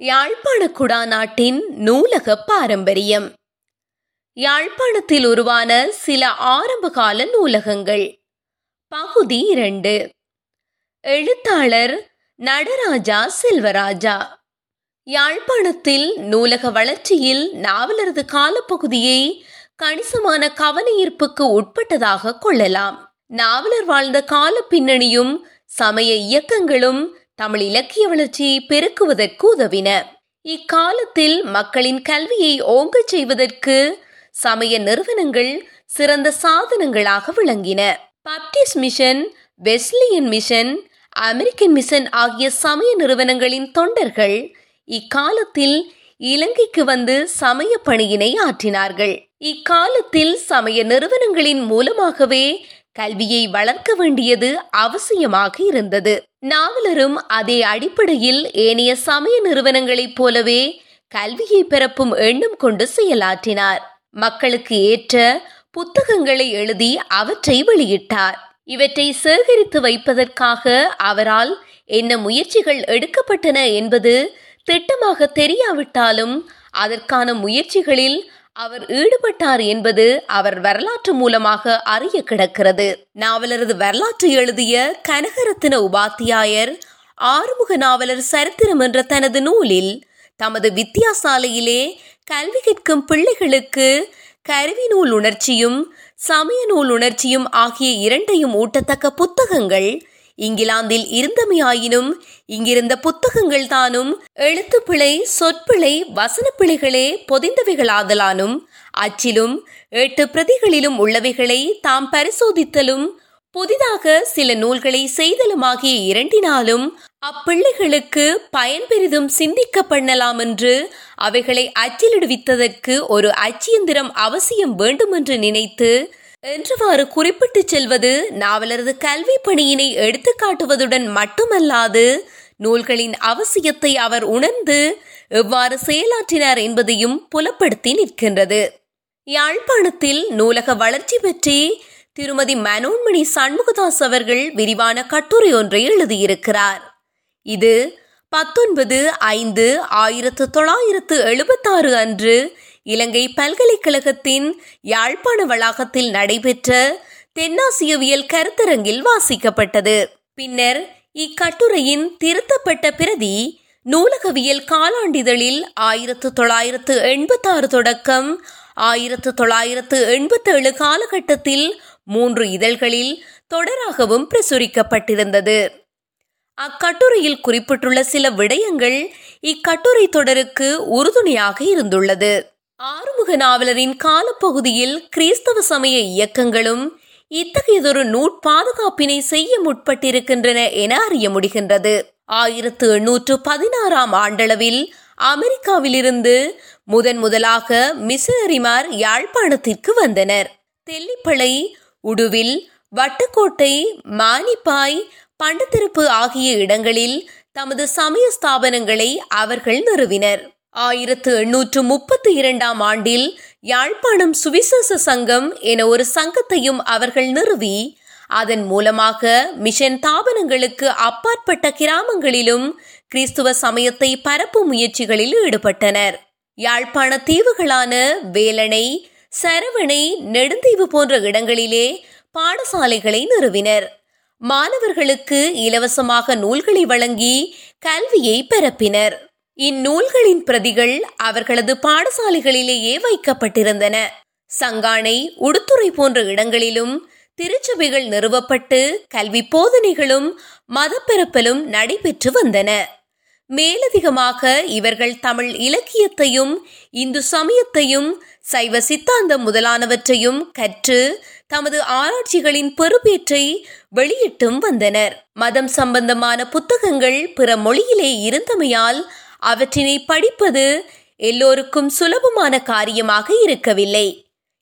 யாழ்ப்பாண குடாநாட்டின் நூலக பாரம்பரியம். யாழ்ப்பாணத்தில் உருவான சில ஆரம்பகால நூலகங்கள். பகுதி இரண்டு. எழுத்தாளர் நடராஜா செல்வராஜா. யாழ்ப்பாணத்தில் நூலக வளர்ச்சியில் நாவலரது காலப்பகுதியை கணிசமான கவனஈர்ப்புக்கு உட்பட்டதாக கொள்ளலாம். நாவலர் வாழ்ந்த கால பின்னணியும் சமய இயக்கங்களும் தமிழ் இலக்கிய வளர்ச்சியை பெருக்குவதற்கு உதவின. இக்காலத்தில் மக்களின் கல்வியை ஓங்கச் செய்வதற்கு சமய நிறுவனங்கள் சிறந்த சாதனங்களாக விளங்கின. Baptist mission Wesleyan mission American mission ஆகிய சமய நிறுவனங்களின் தொண்டர்கள் இக்காலத்தில் இலங்கைக்கு வந்து சமய பணியினை ஆற்றினார்கள். இக்காலத்தில் சமய நிறுவனங்களின் மூலமாகவே கல்வியை வளர்க்க வேண்டியது அவசியமாக இருந்தது. நாவலரும் அதே அடிப்படையில் ஏனைய சமய நிறுவனங்களைப் போலவே கல்வியை பிறப்பும் எண்ணம் கொண்டு செயலாற்றினார். மக்களுக்கு ஏற்ற புத்தகங்களை எழுதி அவற்றை வெளியிட்டார். இவற்றை சேகரித்து வைப்பதற்காக அவரால் என்ன முயற்சிகள் எடுக்கப்பட்டன என்பது திட்டமாக தெரியாவிட்டாலும் அதற்கான முயற்சிகளில் அவர் ஈடுபட்டார் என்பது அவர் வரலாற்று மூலமாக அறிய கிடக்கிறது. நாவலரது வரலாற்று எழுதிய கனகரத்தின உபாத்தியாயர் ஆறுமுக நாவலர் சரித்திரம் என்ற தனது நூலில் தமது வித்தியாசாலையிலே கல்வி கற்கும் பிள்ளைகளுக்கு கருவி நூல் உணர்ச்சியும் சமய நூல் உணர்ச்சியும் ஆகிய இரண்டையும் ஊட்டத்தக்க புத்தகங்கள் இங்கிலாந்தில் இருந்தமையாயினும் இங்கிருந்த புத்தகங்கள் தானும் எழுத்துப்பிழை சொற்பிழை வசனப்பிழைகளே பொதிந்தவைகளாதலானும் அச்சிலும் எட்டு பிரதிகளிலும் உள்ளவைகளை தாம் பரிசோதித்தலும் புதிதாக சில நூல்களை செய்தலுமாகிய இரண்டினாலும் அப்பிள்ளைகளுக்கு பயன் பெரிதும் சிந்திக்க பண்ணலாம் என்று அவைகளை அச்சிலிடுவித்ததற்கு ஒரு அச்சியந்திரம் அவசியம் வேண்டும் என்று நினைத்து என்றவாறு குறிப்பிட்டு செல்வது நாவலரது கல்வி பணியினை எடுத்துக்காட்டுவதுடன் மட்டுமல்லாது நூல்களின் அவசியத்தை அவர் உணர்ந்து எவ்வாறு செயலாற்றினார் என்பதையும் புலப்படுத்தி நிற்கின்றது. யாழ்ப்பாணத்தில் நூலக வளர்ச்சி பற்றி திருமதி மனோன்மணி சண்முகதாஸ் அவர்கள் விரிவான கட்டுரை ஒன்றை எழுதியிருக்கிறார். இது பத்தொன்பது ஐந்து ஆயிரத்து தொள்ளாயிரத்து எழுபத்தாறு அன்று இலங்கை பல்கலைக்கழகத்தின் யாழ்ப்பாண வளாகத்தில் நடைபெற்ற தென்னாசியவியல் கருத்தரங்கில் வாசிக்கப்பட்டது. பின்னர் இக்கட்டுரையின் திருத்தப்பட்ட பிரதி நூலகவியல் காலாண்டிதழில் ஆயிரத்து தொள்ளாயிரத்து எண்பத்தாறு தொடக்கம் ஆயிரத்து தொள்ளாயிரத்து எண்பத்தேழு காலகட்டத்தில் மூன்று இதழ்களில் தொடராகவும் பிரசுரிக்கப்பட்டிருந்தது. அக்கட்டுரையில் குறிப்பிட்டுள்ள சில விடயங்கள் இக்கட்டுரை தொடருக்கு உறுதுணையாக இருந்துள்ளது. ஆறுமுக நாவலரின் காலப்பகுதியில் கிறிஸ்தவ சமய இயக்கங்களும் இத்தகையதொரு நூற்பாதுகாப்பினை செய்ய முற்பட்டிருக்கின்றன என அறிய முடிகின்றது. ஆயிரத்து எண்ணூற்று பதினாறாம் ஆண்டளவில் அமெரிக்காவிலிருந்து முதன் முதலாக மிஷனரிமார் யாழ்ப்பாணத்திற்கு வந்தனர். தெல்லிப்பளை உடுவில் வட்டுக்கோட்டை மானிப்பாய் பண்டத்திருப்பு ஆகிய இடங்களில் தமது சமய ஸ்தாபனங்களை அவர்கள் நிறுவினர். ஆயிரத்து எண்ணூற்று முப்பத்தி இரண்டாம் ஆண்டில் யாழ்ப்பாணம் சுவிசேஷ சங்கம் என ஒரு சங்கத்தையும் அவர்கள் நிறுவி. அதன் மூலமாக மிஷன் தாபனங்களுக்கு அப்பாற்பட்ட கிராமங்களிலும் கிறிஸ்துவ சமயத்தை பரப்பும் முயற்சிகளில் ஈடுபட்டனர். யாழ்ப்பாண தீவுகளான வேலணை சரவணை நெடுந்தீவு போன்ற இடங்களிலே பாடசாலைகளை நிறுவினர். மாணவர்களுக்கு இலவசமாக நூல்களை வழங்கி கல்வியை பரப்பினர். இந்நூல்களின் பிரதிகள் அவர்களது பாடசாலைகளிலேயே வைக்கப்பட்டிருந்தன. சங்கானை உடுத்துறை போன்ற இடங்களிலும் திருச்சபைகள் நிறுவப்பட்டு கல்வி போதனைகளும் மதப்பெருப்பலும் நடைபெற்று வந்தன. மேலதிகமாக இவர்கள் தமிழ் இலக்கியத்தையும் இந்து சமயத்தையும் சைவ சித்தாந்தம் முதலானவற்றையும் கற்று தமது ஆராய்ச்சிகளின் பெறுபேற்றை வெளியிட்டும் வந்தனர். மதம் சம்பந்தமான புத்தகங்கள் பிற மொழியிலே இருந்தமையால் அவற்றினை படிப்பது எல்லோருக்கும் சுலபமான காரியமாக இருக்கவில்லை.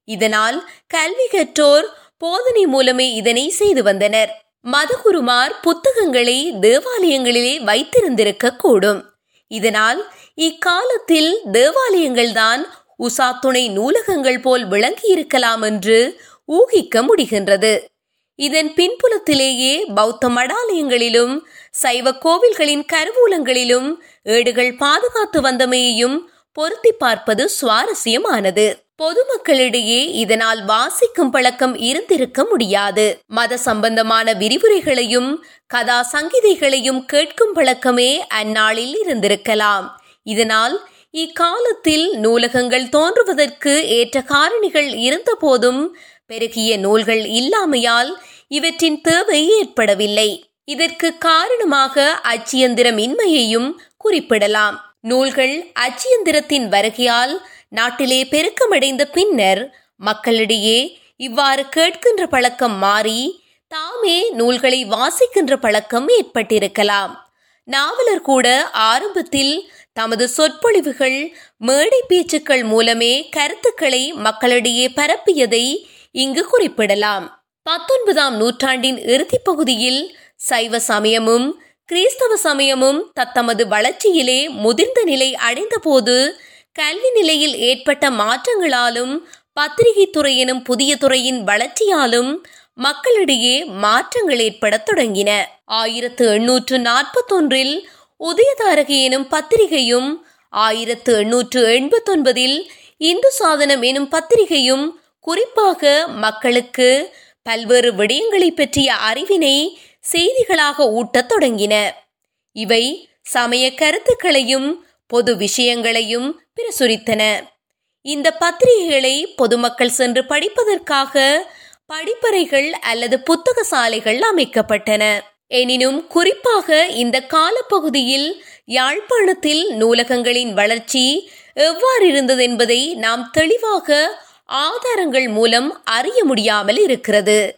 இதனால் கல்வி கற்றோர் போதனை மூலமே இதனை செய்து வந்தனர். மதகுருமார் புத்தகங்களை தேவாலயங்களிலே வைத்திருந்திருக்க கூடும் இதனால் இக்காலத்தில் தேவாலயங்கள்தான் உசா துணை நூலகங்கள் போல் விளங்கியிருக்கலாம் என்று ஊகிக்க முடிகின்றது. இதன் பின்புலத்திலேயே பௌத்த மடாலயங்களிலும் சைவ கோவில்களின் கருவூலங்களிலும் ஏடுகள் பாதுகாத்து வந்தமையையும் பொருத்தி பார்ப்பது சுவாரஸ்யமானது. பொதுமக்களிடையே இதனால் வாசிக்கும் பழக்கம் இருந்திருக்க முடியாது. மத சம்பந்தமான விரிவுரைகளையும் கதா சங்கீதைகளையும் கேட்கும் பழக்கமே அந்நாளில் இருந்திருக்கலாம். இதனால் இக்காலத்தில் நூலகங்கள் தோன்றுவதற்கு ஏற்ற காரணிகள் இருந்தபோதும் பெருகிய நூல்கள் இல்லாமையால் இவற்றின் தேவை ஏற்படவில்லை. இதற்கு காரணமாக அச்சியந்திரமின்மையையும் குறிப்பிடலாம். நூல்கள் அச்சியந்திரத்தின் வருகையால் நாட்டிலே பெருக்கமடைந்த பின்னர் மக்களிடையே இவ்வாறு கேட்கின்ற பழக்கம் மாறி தாமே நூல்களை வாசிக்கின்ற பழக்கம் ஏற்பட்டிருக்கலாம். நாவலர் கூட ஆரம்பத்தில் தமது சொற்பொழிவுகள் மேடை பேச்சுக்கள் மூலமே கருத்துக்களை மக்களிடையே பரப்பியதை இங்கு குறிப்பிடலாம். பத்தொன்பதாம் நூற்றாண்டின் இறுதிப்பகுதியில் சைவ சமயமும் கிறிஸ்தவ சமயமும் தத்தமது வளர்ச்சியிலே முதிர்ந்த நிலை அடைந்தபோது கல்வி நிலையில் ஏற்பட்ட மாற்றங்களாலும் பத்திரிகை துறை எனும் புதிய துறையின் வளர்ச்சியாலும் மக்களிடையே மாற்றங்கள் ஏற்படத் தொடங்கின. ஆயிரத்து எண்ணூற்று நாற்பத்தொன்றில் உதயதாரகி எனும் பத்திரிகையும் ஆயிரத்து எண்ணூற்று எண்பத்தொன்பதில் இந்து சாதனம் எனும் பத்திரிகையும் குறிப்பாக மக்களுக்கு பல்வேறு விடயங்களை பற்றிய அறிவினை செய்திகளாக ஊட்டத் தொடங்கின. இவை சமய கருத்துக்களையும் பொது விஷயங்களையும் பிரசுரித்தன. இந்த பத்திரிகைகளை பொதுமக்கள் சென்று படிப்பதற்காக படிப்பறைகள் அல்லது புத்தக சாலைகள் அமைக்கப்பட்டன. எனினும் குறிப்பாக இந்த காலப்பகுதியில் யாழ்ப்பாணத்தில் நூலகங்களின் வளர்ச்சி எவ்வாறு இருந்தது என்பதை நாம் தெளிவாக ஆதாரங்கள் மூலம் அறிய முடியாமல் இருக்கிறது.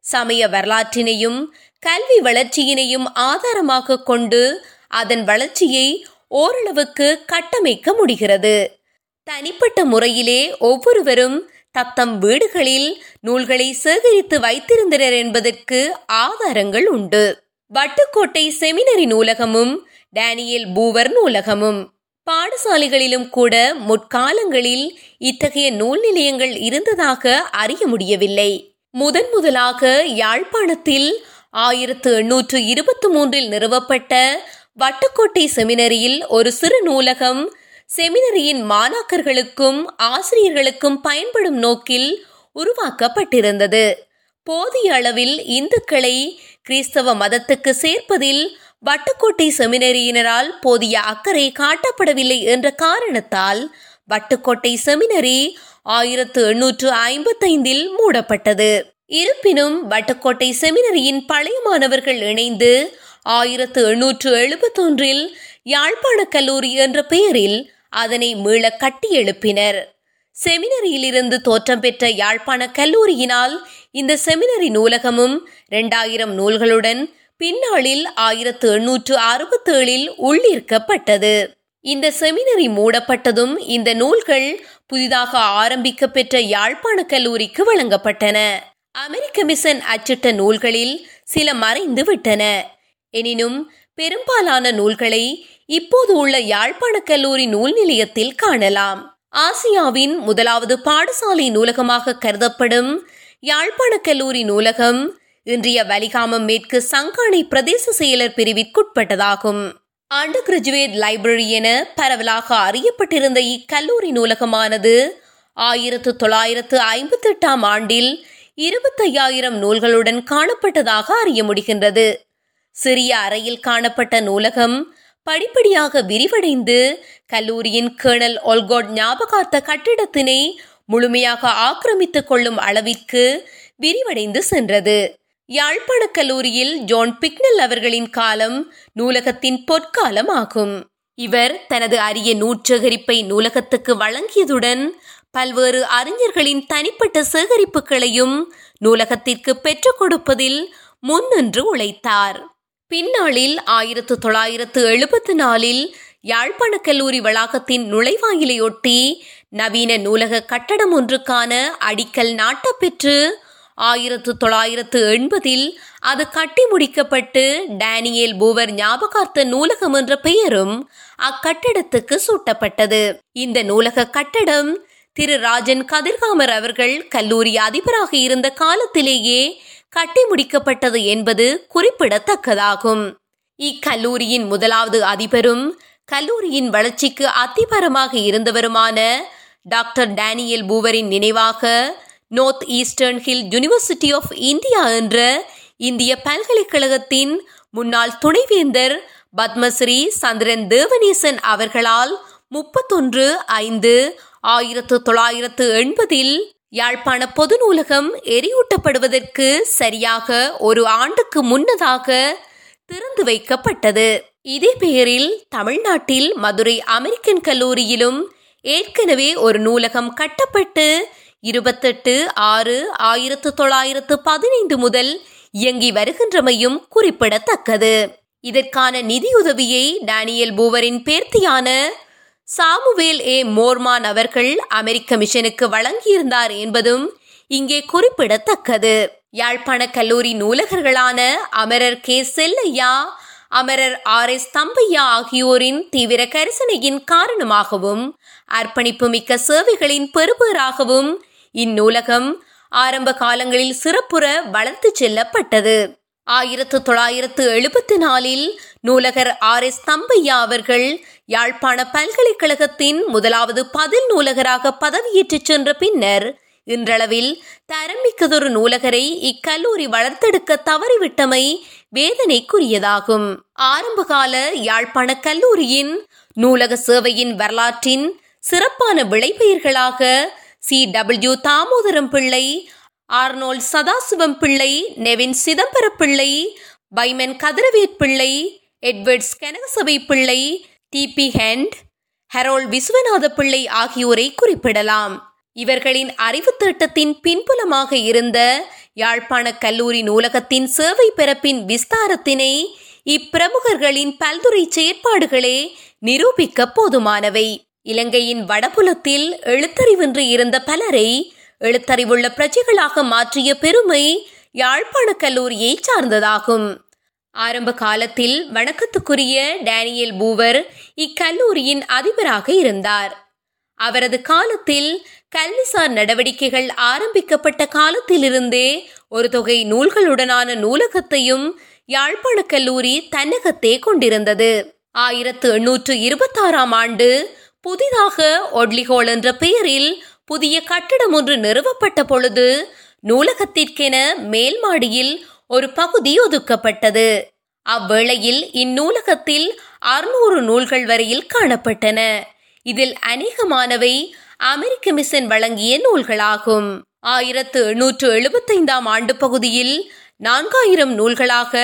சமய வரலாற்றினையும் கல்வி வளர்ச்சியினையும் ஆதாரமாக கொண்டு அதன் வளர்ச்சியை ஓரளவுக்கு கட்டமைக்க முடிகிறது. தனிப்பட்ட முறையிலே ஒவ்வொருவரும் தத்தம் வீடுகளில் நூல்களை சேகரித்து வைத்திருந்தனர் என்பதற்கு ஆதாரங்கள் உண்டு. வட்டுக்கோட்டை செமினரி நூலகமும் டேனியல் பூவர் நூலகமும் பாடசாலைகளிலும் கூட முற்காலங்களில் இத்தகைய நூல் நிலையங்கள் இருந்ததாக அறிய முடியவில்லை. முதன் முதலாக யாழ்ப்பாணத்தில் ஆயிரத்து எண்ணூற்று இருபத்தி மூன்றில் நிறுவப்பட்ட வட்டுக்கோட்டை செமினரியில் ஒரு சிறு நூலகம் செமினரியின் மாணாக்கர்களுக்கும் ஆசிரியர்களுக்கும் பயன்படும் நோக்கில் உருவாக்கப்பட்டிருந்தது. போதிய அளவில் இந்துக்களை கிறிஸ்தவ மதத்துக்கு சேர்ப்பதில் வட்டுக்கோட்டை செமினரியினரால் போதிய அக்கறை காட்டப்படவில்லை என்ற காரணத்தால் வட்டுக்கோட்டை செமினரி ஆயிரத்து எண்ணூற்று ஐம்பத்தைந்தில் மூடப்பட்டது. இருப்பினும் வட்டக்கோட்டை செமினரியின் பழைய மாணவர்கள் இணைந்து ஆயிரத்து எண்ணூற்று எழுபத்தொன்றில் யாழ்ப்பாண கல்லூரி என்ற பெயரில் அதனை மீள கட்டி எழுப்பினர். செமினரியிலிருந்து தோற்றம் பெற்ற யாழ்ப்பாண கல்லூரியினால் இந்த செமினரி நூலகமும் இரண்டாயிரம் நூல்களுடன் பின்னாளில் ஆயிரத்து எண்ணூற்று அறுபத்தேழில் உள்ளிருக்கப்பட்டது. இந்த செமினரி மூடப்பட்டதும் இந்த நூல்கள் புதிதாக ஆரம்பிக்க பெற்ற யாழ்ப்பாண கல்லூரிக்கு வழங்கப்பட்டன. அமெரிக்க மிஷன் அச்சிட்ட நூல்களில் சில மறைந்து விட்டன எனினும் பெரும்பாலான நூல்களை இப்போது உள்ள யாழ்ப்பாண கல்லூரி நூல் நிலையத்தில் காணலாம். ஆசியாவின் முதலாவது பாடசாலை நூலகமாக கருதப்படும் யாழ்ப்பாண கல்லூரி நூலகம் இன்றைய வலிகாமம் மேற்கு சங்கானை பிரதேச செயலர் பிரிவிற்குட்பட்டதாகும். அண்டர் கிராஜுவேட் லைப்ரரி என பரவலாக அறியப்பட்டிருந்த இக்கல்லூரி நூலகமானது ஆயிரத்து தொள்ளாயிரத்து ஐம்பத்தி எட்டாம் ஆண்டில் இருபத்தையாயிரம் நூல்களுடன் காணப்பட்டதாக அறிய முடிகின்றது. சிறிய அறையில் காணப்பட்ட நூலகம் படிப்படியாக விரிவடைந்து கல்லூரியின் கேர்னல் ஒல்கோட் ஞாபகார்த்த கட்டிடத்தினை முழுமையாக ஆக்கிரமித்துக் கொள்ளும் அளவிற்கு விரிவடைந்து சென்றது. யாழ்ப்பாண கல்லூரியில் ஜோன் பிக்னல் அவர்களின் காலம் நூலகத்தின் பொற்காலம் ஆகும் இவர் தனது அரிய நூற்றகரிப்பை நூலகத்துக்கு வழங்கியதுடன் பல்வேறு அறிஞர்களின் தனிப்பட்ட சேகரிப்புகளையும் நூலகத்திற்கு பெற்றுக் கொடுப்பதில் முன்னின்று உழைத்தார். பின்னாளில் ஆயிரத்து தொள்ளாயிரத்து எழுபத்தி நாலில் யாழ்ப்பாண கல்லூரி வளாகத்தின் நுழைவாயிலையொட்டி நவீன நூலக கட்டடம் ஒன்றுக்கான அடிக்கல் நாட்டப்பெற்று ஆயிரத்து தொள்ளாயிரத்து எண்பதில் அது கட்டி முடிக்கப்பட்டு டேனியல் பூவர் ஞாபகார்த்த நூலகம் என்ற பெயரும் அக்கட்டடத்துக்கு சூட்டப்பட்டது. இந்த நூலக கட்டடம் திரு ராஜன் கதிர்காமர் அவர்கள் கல்லூரி அதிபராக இருந்த காலத்திலேயே கட்டி முடிக்கப்பட்டது என்பது குறிப்பிடத்தக்கதாகும். இக்கல்லூரியின் முதலாவது அதிபரும் கல்லூரியின் வளர்ச்சிக்கு அத்திபரமாக இருந்தவருமான டாக்டர் டேனியல் பூவரின் நினைவாக North Eastern Hill University of India என்ற இந்திய பல்கலைக்கழகத்தின் முன்னாள் துணைவேந்தர் பத்மஸ்ரீ சந்திரன் தேவநேசன் அவர்களால் முப்பத்தொன்று ஐந்து ஆயிரத்து தொள்ளாயிரத்து எண்பதில் யாழ்ப்பாண பொது நூலகம் எரியூட்டப்படுவதற்கு சரியாக ஒரு ஆண்டுக்கு முன்னதாக திறந்து வைக்கப்பட்டது. இதே பெயரில் தமிழ்நாட்டில் மதுரை அமெரிக்கன் கல்லூரியிலும் ஏற்கனவே ஒரு நூலகம் கட்டப்பட்டு இருபத்தெட்டு ஆறு ஆயிரத்து தொள்ளாயிரத்து பதினைந்து முதல் இயங்கி வருகின்றமையும் குறிப்பிடத்தக்கது. இதற்கான நிதியுதவியை டேனியல் பூவரின் பேர்த்தியான சாமுவேல் ஏ. மோர்மான் அவர்கள் அமெரிக்க மிஷனுக்கு வழங்கியிருந்தார் என்பதும் இங்கே குறிப்பிடத்தக்கது. யாழ்ப்பாண கல்லூரி நூலகர்களான அமரர் கே. செல்லையா அமரர் ஆர். எஸ். தம்பையா ஆகியோரின் தீவிர கரிசனையின் காரணமாகவும் அர்ப்பணிப்பு மிக்க சேவைகளின் பெறுபேறாகவும் இந்நூலகம் ஆரம்ப காலங்களில் சிறப்புற வளர்த்து செல்லப்பட்டது. ஆயிரத்து தொள்ளாயிரத்து எழுபத்தி நாலில் நூலகர் ஆர் எஸ் தம்பையா அவர்கள் யாழ்ப்பாண பல்கலைக்கழகத்தின் முதலாவது பதில் நூலகராக பதவியேற்றுச் சென்ற பின்னர் இன்றளவில் தரமிக்கதொரு நூலகரை இக்கல்லூரி வளர்த்தெடுக்க தவறிவிட்டமை வேதனைக்குரியதாகும். ஆரம்பகால யாழ்ப்பாண கல்லூரியின் நூலக சேவையின் வரலாற்றின் சிறப்பான விளைபெயர்களாக சி. டபிள்யூ. தாமோதரம் பிள்ளை ஆர்னோல் சதாசிவம் பிள்ளை நெவின் சிதம்பர பிள்ளை பைமன் கதிரவேட் Pillai Edwards Kanagasabai Pillai D P ஹெண்ட் ஹெரோல் விஸ்வநாத பிள்ளை ஆகியோரை குறிப்பிடலாம். இவர்களின் அறிவு திட்டத்தின் பின்புலமாக இருந்த யாழ்ப்பாண கல்லூரி நூலகத்தின் சேவை பிறப்பின் விஸ்தாரத்தினை இப்பிரமுகர்களின் பல்துறை செயற்பாடுகளே நிரூபிக்க போதுமானவை. இலங்கையின் வடபுலத்தில் எழுத்தறிவின்றி இருந்த பலரை எழுத்தறிவுள்ள பிரஜைகளாக மாற்றிய பெருமை யாழ்ப்பாண கல்லூரியை சார்ந்ததாகும். ஆரம்ப காலத்தில் வணக்கத்துக்குரிய டேனியல் பூவர் இக்கல்லூரியின் அதிபராக இருந்தார். அவரது காலத்தில் கல்விசார் நடவடிக்கைகள் ஆரம்பிக்கப்பட்ட காலத்திலிருந்தே ஒரு தொகை நூல்களுடனான நூலகத்தையும் யாழ்ப்பாண கல்லூரி தன்னகத்தே கொண்டிருந்தது. ஆயிரத்து எண்ணூற்று இருபத்தாறாம் ஆண்டு புதிதாக ஒட்லிகோல் என்ற பெயரில் புதிய கட்டடம் ஒன்று நிறுவப்பட்ட பொழுது நூலகத்திற்கென மேல் மாடியில் ஒரு பகுதி ஒதுக்கப்பட்டது. அவ்வேளையில் இந்நூலகத்தில் அறுநூறு நூல்கள் வரையில் காணப்பட்டன. இதில் அநேகமானவை அமெரிக்க மிஷன் வழங்கிய நூல்களாகும். ஆயிரத்து எண்ணூற்று எழுபத்தைந்தாம் ஆண்டு பகுதியில் நான்காயிரம் நூல்களாக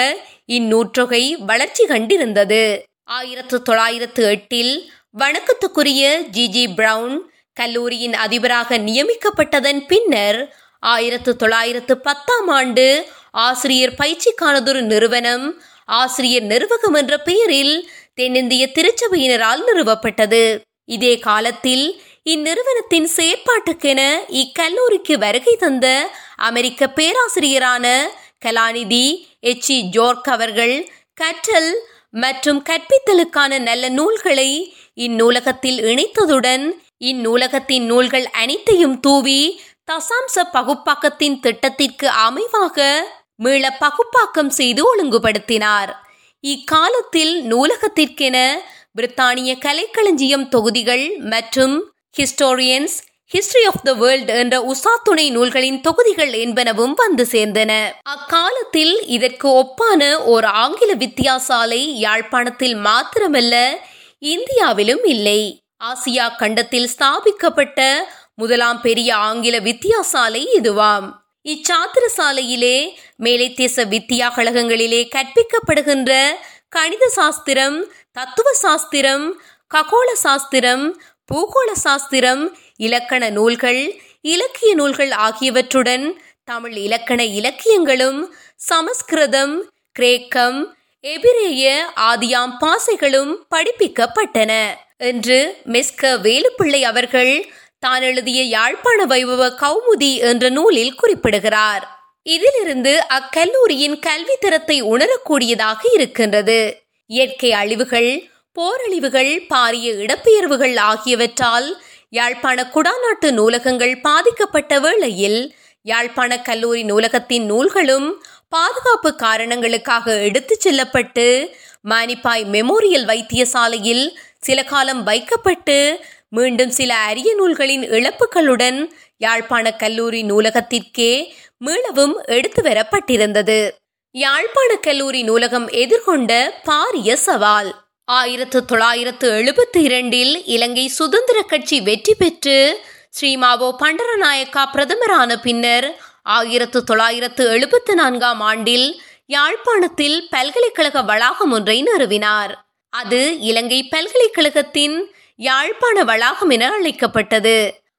இந்நூற்றொகை வளர்ச்சி கண்டிருந்தது. ஆயிரத்து தொள்ளாயிரத்து எட்டில் வணக்கத்துக்குரிய ஜி ஜி பிரவுன் கல்லூரியின் அதிபராக நியமிக்கப்பட்டதன் பின்னர் ஆயிரத்து தொள்ளாயிரத்து பத்தாம் ஆண்டு ஆசிரியர் பயிற்சிக்கானதொரு நிறுவனம் ஆசிரியர் நிர்வாகம் என்ற பெயரில் தென்னிந்திய திருச்சபையினரால் நிறுவப்பட்டது. இதே காலத்தில் இந்நிறுவனத்தின் செயற்பாட்டுக்கென இக்கல்லூரிக்கு வருகை தந்த அமெரிக்க பேராசிரியரான கலாநிதி எச். இ. ஜோர்க் அவர்கள் கற்றல் மற்றும் கற்பித்தலுக்கான நல்ல நூல்களை இந்நூலகத்தில் இணைத்ததுடன் இந்நூலகத்தின் நூல்கள் அனைத்தையும் தூவி தசாம்ச பகுப்பாக்கத்தின் திட்டத்திற்கு அமைவாக மீள பகுப்பாக்கம் செய்து ஒழுங்குபடுத்தினார். இக்காலத்தில் நூலகத்திற்கென பிரித்தானிய கலைக்களஞ்சியம் தொகுதிகள் மற்றும் historians history of the world என்ற உசா துணை நூல்களின் தொகுதிகள் என்பனவும் வந்து சேர்ந்தன. அக்காலத்தில் இதற்கு ஒப்பான ஒரு ஆங்கில வித்தியாசாலை யாழ்ப்பாணத்தில் மாத்திரமல்ல இந்தியாவிலும் இல்லை. ஆசியா கண்டத்தில் ஸ்தாபிக்கப்பட்ட முதலாம் பெரிய ஆங்கில வித்தியாசாலை இதுவாம் இச்சாத்திரசாலையிலே மேலைத்தேச வித்தியா கழகங்களிலே கற்பிக்கப்படுகின்ற கணித சாஸ்திரம் தத்துவ சாஸ்திரம் ககோள சாஸ்திரம் பூகோள சாஸ்திரம் இலக்கண நூல்கள் இலக்கிய நூல்கள் ஆகியவற்றுடன் தமிழ் இலக்கண இலக்கியங்களும் சமஸ்கிருதம் கிரேக்கம் எபிரேய ஆதியாம் பாசைகளும் படிப்பிக்கப்பட்டன. என்று மெஸ்க வேலுப்பிள்ளை அவர்கள் தான் எழுதிய யாழ்ப்பாண வைபவ கௌமுதி என்ற நூலில் குறிப்பிடுகிறார். இதிலிருந்து அக்கல்லூரியின் கல்வி தரத்தை உணரக்கூடியதாக இருக்கின்றது. இயற்கை அழிவுகள் போரழிவுகள் பாரிய இடப்பெயர்வுகள் ஆகியவற்றால் யாழ்ப்பாண குடாநாட்டு நூலகங்கள் பாதிக்கப்பட்ட வேளையில் யாழ்ப்பாண கல்லூரி நூலகத்தின் நூல்களும் பாதுகாப்பு காரணங்களுக்காக எடுத்துச் செல்லப்பட்டு மானிப்பாய் மெமோரியல் வைத்தியசாலையில் சில காலம் வைக்கப்பட்டு மீண்டும் சில அரிய நூல்களின் இழப்புகளுடன் யாழ்ப்பாண கல்லூரி நூலகத்திற்கே மீளவும் எடுத்து வரப்பட்டிருந்தது. யாழ்ப்பாண கல்லூரி நூலகம் எதிர்கொண்ட பாரிய சவால். ஆயிரத்து தொள்ளாயிரத்து எழுபத்தி இரண்டில் இலங்கை சுதந்திர கட்சி வெற்றி பெற்று ஸ்ரீமாவோ பண்டரநாயக்கா பிரதமரான பின்னர் ஆயிரத்து தொள்ளாயிரத்து எழுபத்தி நான்காம் ஆண்டில் யாழ்ப்பாணத்தில் பல்கலைக்கழக வளாகம் ஒன்றை நிறுவினார். அது இலங்கை பல்கலைக்கழகத்தின் யாழ்ப்பாண வளாகம் என அழைக்கப்பட்டது.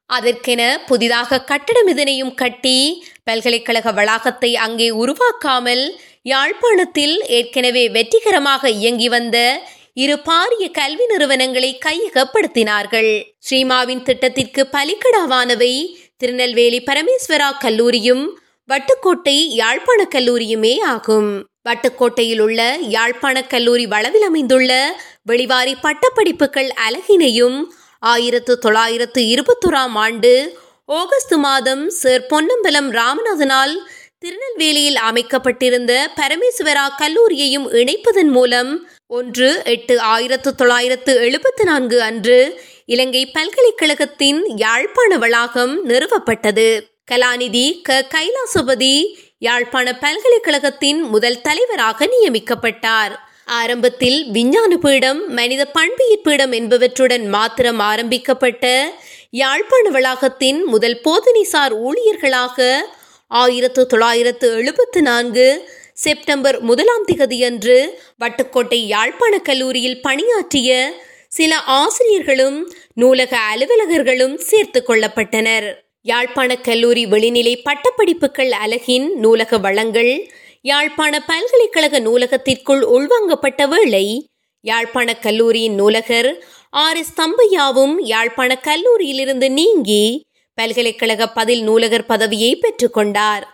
அதற்கென புதிதாக கட்டடம் இதனையும் கட்டி பல்கலைக்கழக வளாகத்தை அங்கே உருவாக்காமல் யாழ்ப்பாணத்தில் ஏற்கனவே வெற்றிகரமாக இயங்கி வந்த இரு பாரிய கல்வி நிறுவனங்களை கையகப்படுத்தினார்கள். ஸ்ரீமாவின் திட்டத்திற்கு பலிக்கடாவானவை திருநெல்வேலி பரமேஸ்வரா கல்லூரியும் வட்டுக்கோட்டை யாழ்ப்பாண கல்லூரியுமே ஆகும். வட்டுக்கோட்டையில் உள்ள யாழ்ப்பாண கல்லூரி வளவில் அமைந்துள்ள வெளிவாரி பட்டப்படிப்புகள் அலகினையும் ஆயிரத்து தொள்ளாயிரத்து இருபத்தொராம் ஆண்டு ஆகஸ்ட் மாதம் சர் பொன்னம்பலம் ராமநாதனால் திருநெல்வேலியில் அமைக்கப்பட்டிருந்த பரமேஸ்வரா கல்லூரியையும் இணைப்பதன் மூலம் ஒன்று எட்டு ஆயிரத்து தொள்ளாயிரத்து எழுபத்தி நான்கு அன்று இலங்கை பல்கலைக்கழகத்தின் யாழ்ப்பாண வளாகம் நிறுவப்பட்டது. கலாநிதி க. கைலாசபதி யாழ்ப்பாண பல்கலைக்கழகத்தின் முதல் தலைவராக நியமிக்கப்பட்டார். ஆரம்பத்தில் விஞ்ஞான பீடம் மனித பண்பியற் பீடம் என்பவற்றுடன் மாத்திரம் ஆரம்பிக்கப்பட்ட யாழ்ப்பாண வளாகத்தின் முதல் போதனைசார் ஊழியர்களாக ஆயிரத்து தொள்ளாயிரத்து எழுபத்து நான்கு செப்டம்பர் முதலாம் திகதியன்று வட்டுக்கோட்டை யாழ்ப்பாண கல்லூரியில் பணியாற்றிய சில ஆசிரியர்களும் நூலக அலுவலகர்களும் சேர்த்து கொள்ளப்பட்டனர். யாழ்ப்பாண கல்லூரி வெளிநிலை பட்டப்படிப்புகள் அலகின் நூலக வளங்கள் யாழ்ப்பாண பல்கலைக்கழக நூலகத்திற்குள் உள்வாங்கப்பட்ட வேளை யாழ்ப்பாண கல்லூரியின் நூலகர் ஆர். எஸ். தம்பையாவும் யாழ்ப்பாண கல்லூரியிலிருந்து நீங்கி பல்கலைக்கழக பதில் நூலகர் பதவியை பெற்றுக்கொண்டார்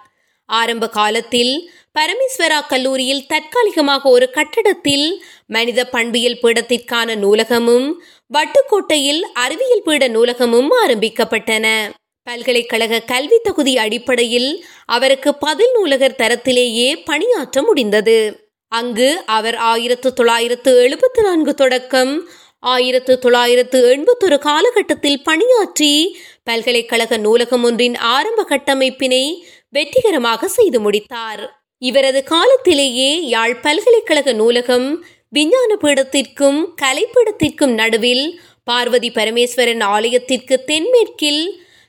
ஆரம்ப காலத்தில் பரமேஸ்வரா கல்லூரியில் தற்காலிகமாக ஒரு கட்டடத்தில் மனித பண்பியல் பீடத்திற்கான நூலகமும் வட்டுக்கோட்டையில் அறிவியல் பீட நூலகமும் ஆரம்பிக்கப்பட்டன. பல்கலைக்கழக கல்வி தகுதி அடிப்படையில் அவருக்கு பதில் நூலகர் தரத்திலேயே பணியாற்ற முடிந்தது. அங்கு அவர் ஆயிரத்து தொள்ளாயிரத்து எழுபத்தி நான்கு தொடக்கம் ஆயிரத்து தொள்ளாயிரத்து எண்பத்தொரு காலகட்டத்தில் பணியாற்றி பல்கலைக்கழக நூலகம் ஒன்றின் ஆரம்ப கட்டமைப்பினை வெற்றிகரமாக செய்து முடித்தார். இவரது காலத்திலேயே யாழ் பல்கலைக்கழக நூலகம் விஞ்ஞான பீடத்திற்கும் கலைப்பீடத்திற்கும் நடுவில் பார்வதி பரமேஸ்வரன் ஆலயத்திற்கு தென்மேற்கில்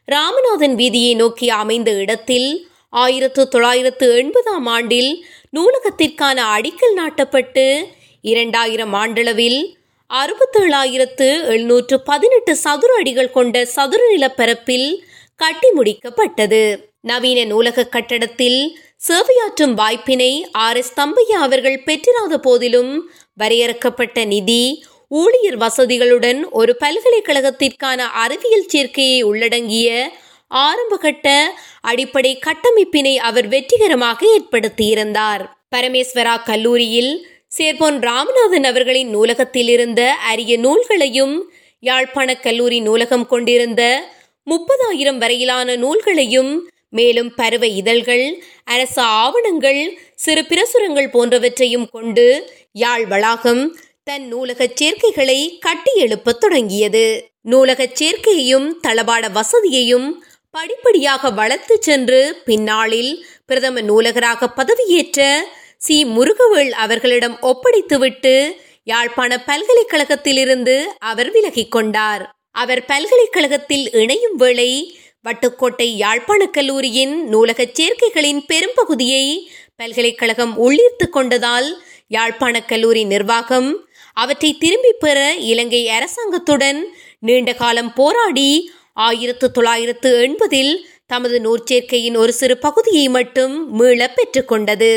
ராமநாதன் வீதியை நோக்கி அமைந்த இடத்தில் ஆயிரத்து தொள்ளாயிரத்து எண்பதாம் ஆண்டில் நூலகத்திற்கான அடிக்கல் நாட்டப்பட்டு இரண்டாயிரம் ஆண்டளவில் அறுபத்தேழாயிரத்து எழுநூற்று பதினெட்டு சதுர அடிகள் கொண்ட சதுர நிலப்பரப்பில் கட்டி முடிக்கப்பட்டது. நவீன நூலக கட்டடத்தில் சேவையாற்றும் வாய்ப்பினை ஆர் எஸ் தம்பையா அவர்கள் பெற்றிராத போதிலும் வரையறுக்கப்பட்ட நிதி ஊழியர் வசதிகளுடன் ஒரு பல்கலைக்கழகத்திற்கான அறிவியல் சேர்க்கையை உள்ளடங்கிய ஆரம்பகட்ட அடிப்படை கட்டமைப்பினை அவர் வெற்றிகரமாக ஏற்படுத்தியிருந்தார். பரமேஸ்வரா கல்லூரியில் சேர்போன் ராமநாதன் அவர்களின் நூலகத்தில் இருந்த அரிய நூல்களையும் யாழ்ப்பாண கல்லூரி நூலகம் கொண்டிருந்த முப்பதாயிரம் வரையிலான நூல்களையும் மேலும் பருவ இதழ்கள் அரச ஆவணங்கள் சிறு பிரசுரங்கள் போன்றவற்றையும் கொண்டு யாழ் வளாகம் தன் நூலகச் சேர்க்கைகளை கட்டியெழுப்பத் தொடங்கியது. நூலகச் சேர்க்கையையும் தளபாட வசதியையும் படிப்படியாக வளர்த்து சென்று பின்னாளில் பிரதம நூலகராக பதவியேற்ற சி. முருகவேள் அவர்களிடம் ஒப்படைத்துவிட்டு யாழ்ப்பாண பல்கலைக்கழகத்திலிருந்து அவர் விலகிக் கொண்டார். அவர் பல்கலைக்கழகத்தில் இணையும் வேளை வட்டுக்கோட்டை யாழ்ப்பாண கல்லூரியின் நூலகச் சேர்க்கைகளின் பெரும்பகுதியை பல்கலைக்கழகம் உள்ளீர்த்து கொண்டதால் யாழ்ப்பாண கல்லூரி நிர்வாகம் அவற்றை திரும்பிப் பெற இலங்கை அரசாங்கத்துடன் நீண்ட காலம் போராடி ஆயிரத்து தொள்ளாயிரத்து எண்பதில் தமது நூற்சேர்க்கையின் ஒரு சிறு பகுதியை மட்டும் மீள பெற்றுக்கொண்டது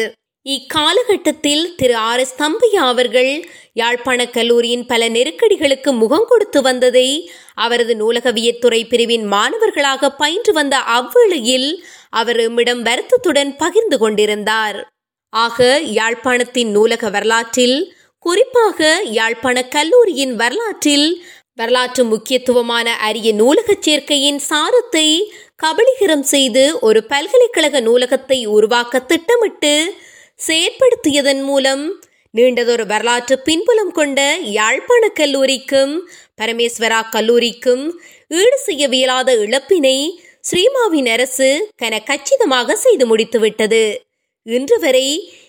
இக்காலகட்டத்தில் திரு ஆர் எஸ் தம்பையா அவர்கள் யாழ்ப்பாண கல்லூரியின் பல நெருக்கடிகளுக்கு முகம் கொடுத்து வந்ததை அவரது நூலகவியத்துறை பிரிவின் மாணவர்களாக பயின்று வந்த அவ்வேளையில் அவர் எம்மிடம் வருத்தத்துடன் பகிர்ந்து கொண்டிருந்தார். ஆக யாழ்ப்பாணத்தின் நூலக வரலாற்றில் குறிப்பாக யாழ்ப்பாண கல்லூரியின் வரலாற்றில் வரலாற்று முக்கியத்துவமான அரிய நூலகச் சேர்க்கையின் சாரத்தை கபலீகரம் செய்து ஒரு பல்கலைக்கழக நூலகத்தை உருவாக்க திட்டமிட்டு செயற்படுத்தியதன் மூலம் நீண்டதொரு வரலாற்று பின்புலம் கொண்ட யாழ்ப்பாண கல்லூரிக்கும் பரமேஸ்வரா கல்லூரிக்கும் ஈடு செய்யவியலாத இழப்பினை ஸ்ரீமாவின் அரசு கன கச்சிதமாக செய்து முடித்துவிட்டது. இன்று வரை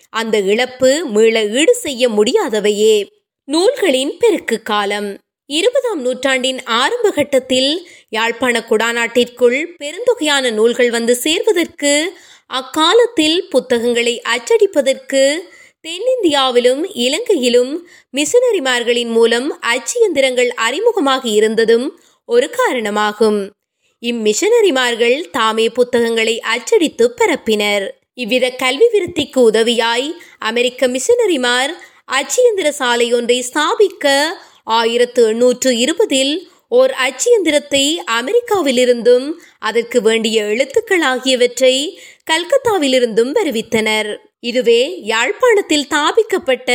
அந்த இழப்பு மீள ஈடு செய்ய முடியாதவையே. நூல்களின் பெருக்கு காலம். இருபதாம் நூற்றாண்டின் ஆரம்ப கட்டத்தில் யாழ்ப்பாண குடாநாட்டிற்குள் பெருந்தொகையான நூல்கள் வந்து சேர்வதற்கு அக்காலத்தில் புத்தகங்களை அச்சடிப்பதற்கு தென்னிந்தியாவிலும் இலங்கையிலும் மிஷனரிமார்களின் மூலம் அச்சியந்திரங்கள் அறிமுகமாகி இருந்ததும் ஒரு காரணமாகும். இம்மிஷனரிமார்கள் தாமே புத்தகங்களை அச்சடித்து பரப்பினர் இவ்வித கல்வி விருத்திக்கு உதவியாய் அமெரிக்க மிஷனரிமார் அச்சியந்திர சாலை ஒன்றை ஸ்தாபிக்க ஆயிரத்து எண்ணூற்று இருபதில் ஓர் அச்சியந்திரத்தை அமெரிக்காவிலிருந்தும் அதற்கு வேண்டிய எழுத்துக்கள் ஆகியவற்றை கல்கத்தாவிலிருந்தும் வருவித்தனர். இதுவே யாழ்ப்பாணத்தில் ஸ்தாபிக்கப்பட்ட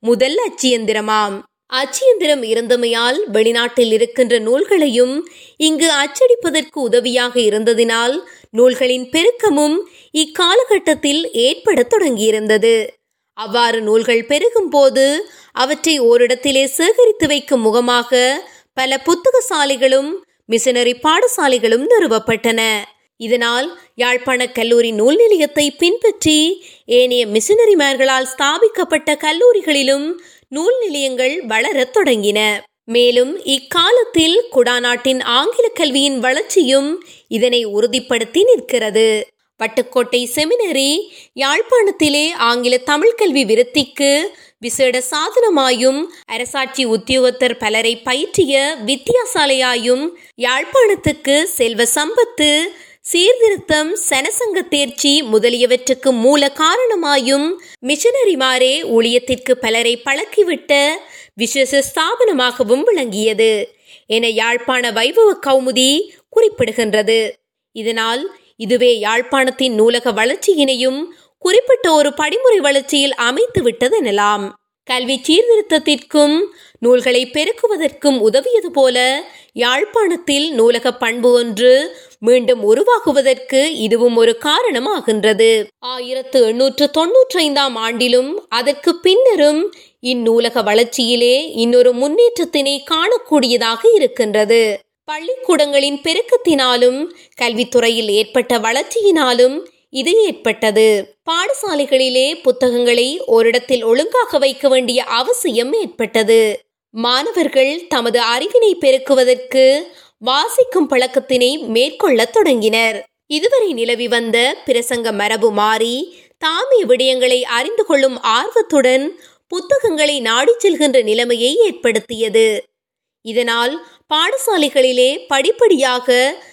முதல் அச்சியந்திரமாம். அச்சியந்திரம் இருந்தமையால் வெளிநாட்டில் இருக்கின்ற நூல்களையும் இங்கு அச்சடிப்பதற்கு உதவியாக இருந்ததினால் நூல்களின் பெருக்கமும் இக்காலகட்டத்தில் ஏற்படத் தொடங்கியிருந்தது. அவ்வாறு நூல்கள் பெருகும் போது அவற்றை ஓரிடத்திலே சேகரித்து வைக்கும் முகமாக பல புத்தக சாலைகளும் மிஷனரி பாடசாலைகளும் நிறுவப்பட்டன. இதனால் யாழ்ப்பாண கல்லூரி நூல் நிலையத்தை பின்பற்றி ஏனைய மிஷனரிமார்களால் ஸ்தாபிக்கப்பட்ட கல்லூரிகளிலும் நூல் நிலையங்கள் வளரத் தொடங்கின. மேலும் இக்காலத்தில் குடாநாட்டின் ஆங்கில கல்வியின் வளர்ச்சியும் இதனை உறுதிப்படுத்தி நிற்கிறது. பட்டுக்கோட்டை செமினரி யாழ்ப்பாணத்திலே ஆங்கில தமிழ் கல்வி விருத்திக்கு விசேட சாதனமாயும் அரசாட்சி உத்தியோகத்தர் பலரை பயிற்றிய வித்தியாசாலையாயும் யாழ்ப்பாணத்துக்கு செல்வ சம்பத்து சீர்திருத்தம் சனசங்க தேர்ச்சி முதலியவற்றுக்கு மூல காரணமாயும் மிஷனரிமாரே ஊழியத்திற்கு பலரை பழக்கிவிட்ட விசேஷ ஸ்தாபனமாகவும் விளங்கியது என யாழ்ப்பாண வைபவ கௌமுதி குறிப்பிடுகின்றது. இதனால் இதுவே யாழ்ப்பாணத்தின் நூலக வளர்ச்சியினையும் குறிப்பிட்ட ஒரு படிமுறை வளர்ச்சியில் அமைத்து விட்டதெனலாம் கல்வி சீர்திருத்தத்திற்கும் நூல்களை பெருக்குவதற்கும் உதவியது போல யாழ்ப்பாணத்தில் நூலக பண்பு ஒன்று மீண்டும் உருவாகுவதற்கு இதுவும் ஒரு காரணமாகின்றது. ஆயிரத்து எண்ணூற்று தொன்னூற்றி ஐந்தாம் ஆண்டிலும் அதற்கு பின்னரும் இந்நூலக வளர்ச்சியிலே இன்னொரு முன்னேற்றத்தினை காணக்கூடியதாக இருக்கின்றது. பள்ளிக்கூடங்களின் பெருக்கத்தினாலும் கல்வித்துறையில் ஏற்பட்ட வளர்ச்சியினாலும் இது ஏற்பட்டது. பாடசாலைகளிலே புத்தகங்களை ஓரிடத்தில் ஒழுங்காக வைக்க வேண்டிய அவசியம் ஏற்பட்டது. மாணவர்கள் தமது அறிவினை பெருக்குவதற்கு வாசிக்கும் பழக்கத்தினை மேற்கொள்ளத் தொடங்கினர். இதுவரை நிலவி வந்த பிரசங்க மரபு மாறி தாமே விடயங்களை அறிந்து கொள்ளும் ஆர்வத்துடன் புத்தகங்களை நாடிச் செல்கின்ற நிலைமையை ஏற்படுத்தியது. இதனால் பாடசாலைகளிலே படிப்படியாக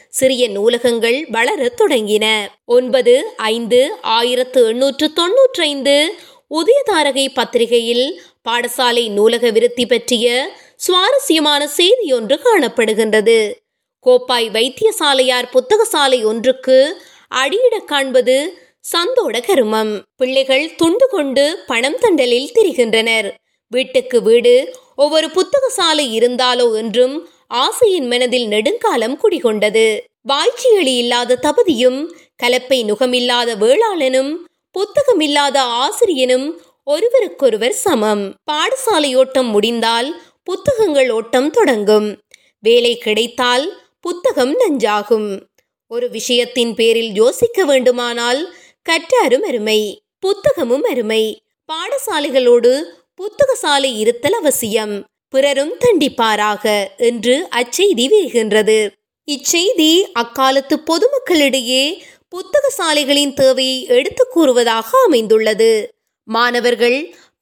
சிறிய நூலகங்கள் வளரத் தொடங்கின. ஒன்பது ஐந்து ஆயிரத்து எண்ணூற்று தொன்னூற்றி ஐந்து உதயதாரகை பத்திரிகையில் பாடசாலை நூலக விருத்தி பற்றிய சுவாரஸ்யமான செய்தி ஒன்று காணப்படுகின்றது. கோப்பாய் வைத்தியசாலையார் புத்தகசாலை ஒன்றுக்கு அடியிட காண்பது சந்தோட கருமம். பிள்ளைகள் துண்டு கொண்டு பணம் தண்டலில் திரிகின்றனர். வீட்டுக்கு வீடு ஒவ்வொரு புத்தகசாலை இருந்தாலோ என்றும் ஆசையின் மனதில் நெடுங்காலம் குடிகொண்டது. வாய்ச்சியளி இல்லாத தபதியும் கலப்பை நுகமில்லாத வேளாளனும் புத்தகமில்லாத ஆசிரியனும் ஒருவருக்கொருவர் சமம். பாடசாலை ஓட்டம் முடிந்தால் புத்தகங்கள் ஓட்டம் தொடங்கும். வேலை கிடைத்தால் புத்தகம் நஞ்சாகும். ஒரு விஷயத்தின் பேரில் யோசிக்க வேண்டுமானால் கற்றாரும் அருமை புத்தகமும் அருமை. பாடசாலைகளோடு புத்தக சாலை இருத்தல் அவசியம். பிறரும் தண்டிப்பாராக என்று அச்செய்தி வருகின்றது இச்செய்தி அக்காலத்து பொதுமக்களிடையே புத்தக சாலைகளின் தேவையை எடுத்து கூறுவதாக அமைந்துள்ளது. மாணவர்கள்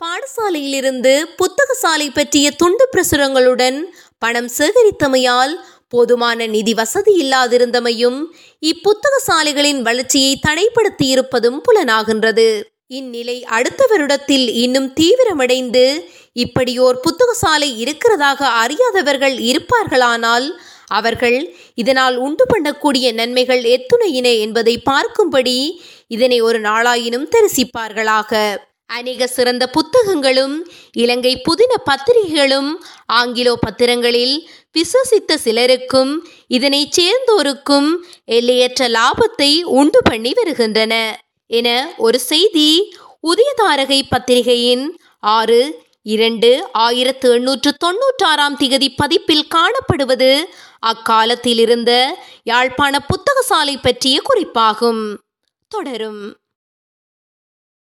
பாடசாலையிலிருந்து புத்தக சாலை பற்றிய துண்டு பிரசுரங்களுடன் பணம் சேகரித்தமையால் போதுமான நிதி வசதி இல்லாதிருந்தமையும் இப்புத்தக சாலைகளின் வளர்ச்சியை தடைப்படுத்தியிருப்பதும் புலனாகின்றது. இந்நிலை அடுத்த வருடத்தில் இன்னும் தீவிரமடைந்து இப்படியோர் புத்தக சாலை இருக்கிறதாக அறியாதவர்கள் இருப்பார்களானால் அவர்கள் இதனால் உண்டு பண்ணக்கூடிய நன்மைகள் எத்துணையின என்பதை பார்க்கும்படி இதனை ஒரு நாளாயினும் தரிசிப்பார்களாக. அநேக சிறந்த புத்தகங்களும் இலங்கை புதின பத்திரிகைகளும் ஆங்கிலோ பத்திரங்களில் விசுவசித்த சிலருக்கும் இதனை சேர்ந்தோருக்கும் எல்லையற்ற லாபத்தை உண்டு பண்ணி வருகின்றன. என ஒரு செய்தி உதயதாரகை பத்திரிகையின் ஆறு இரண்டு ஆயிரத்து எண்ணூற்று தொன்னூற்றாறாம் திகதி பதிப்பில் காணப்படுவது அக்காலத்தில் இருந்த யாழ்ப்பாண புத்தகசாலை பற்றிய குறிப்பாகும். தொடரும்.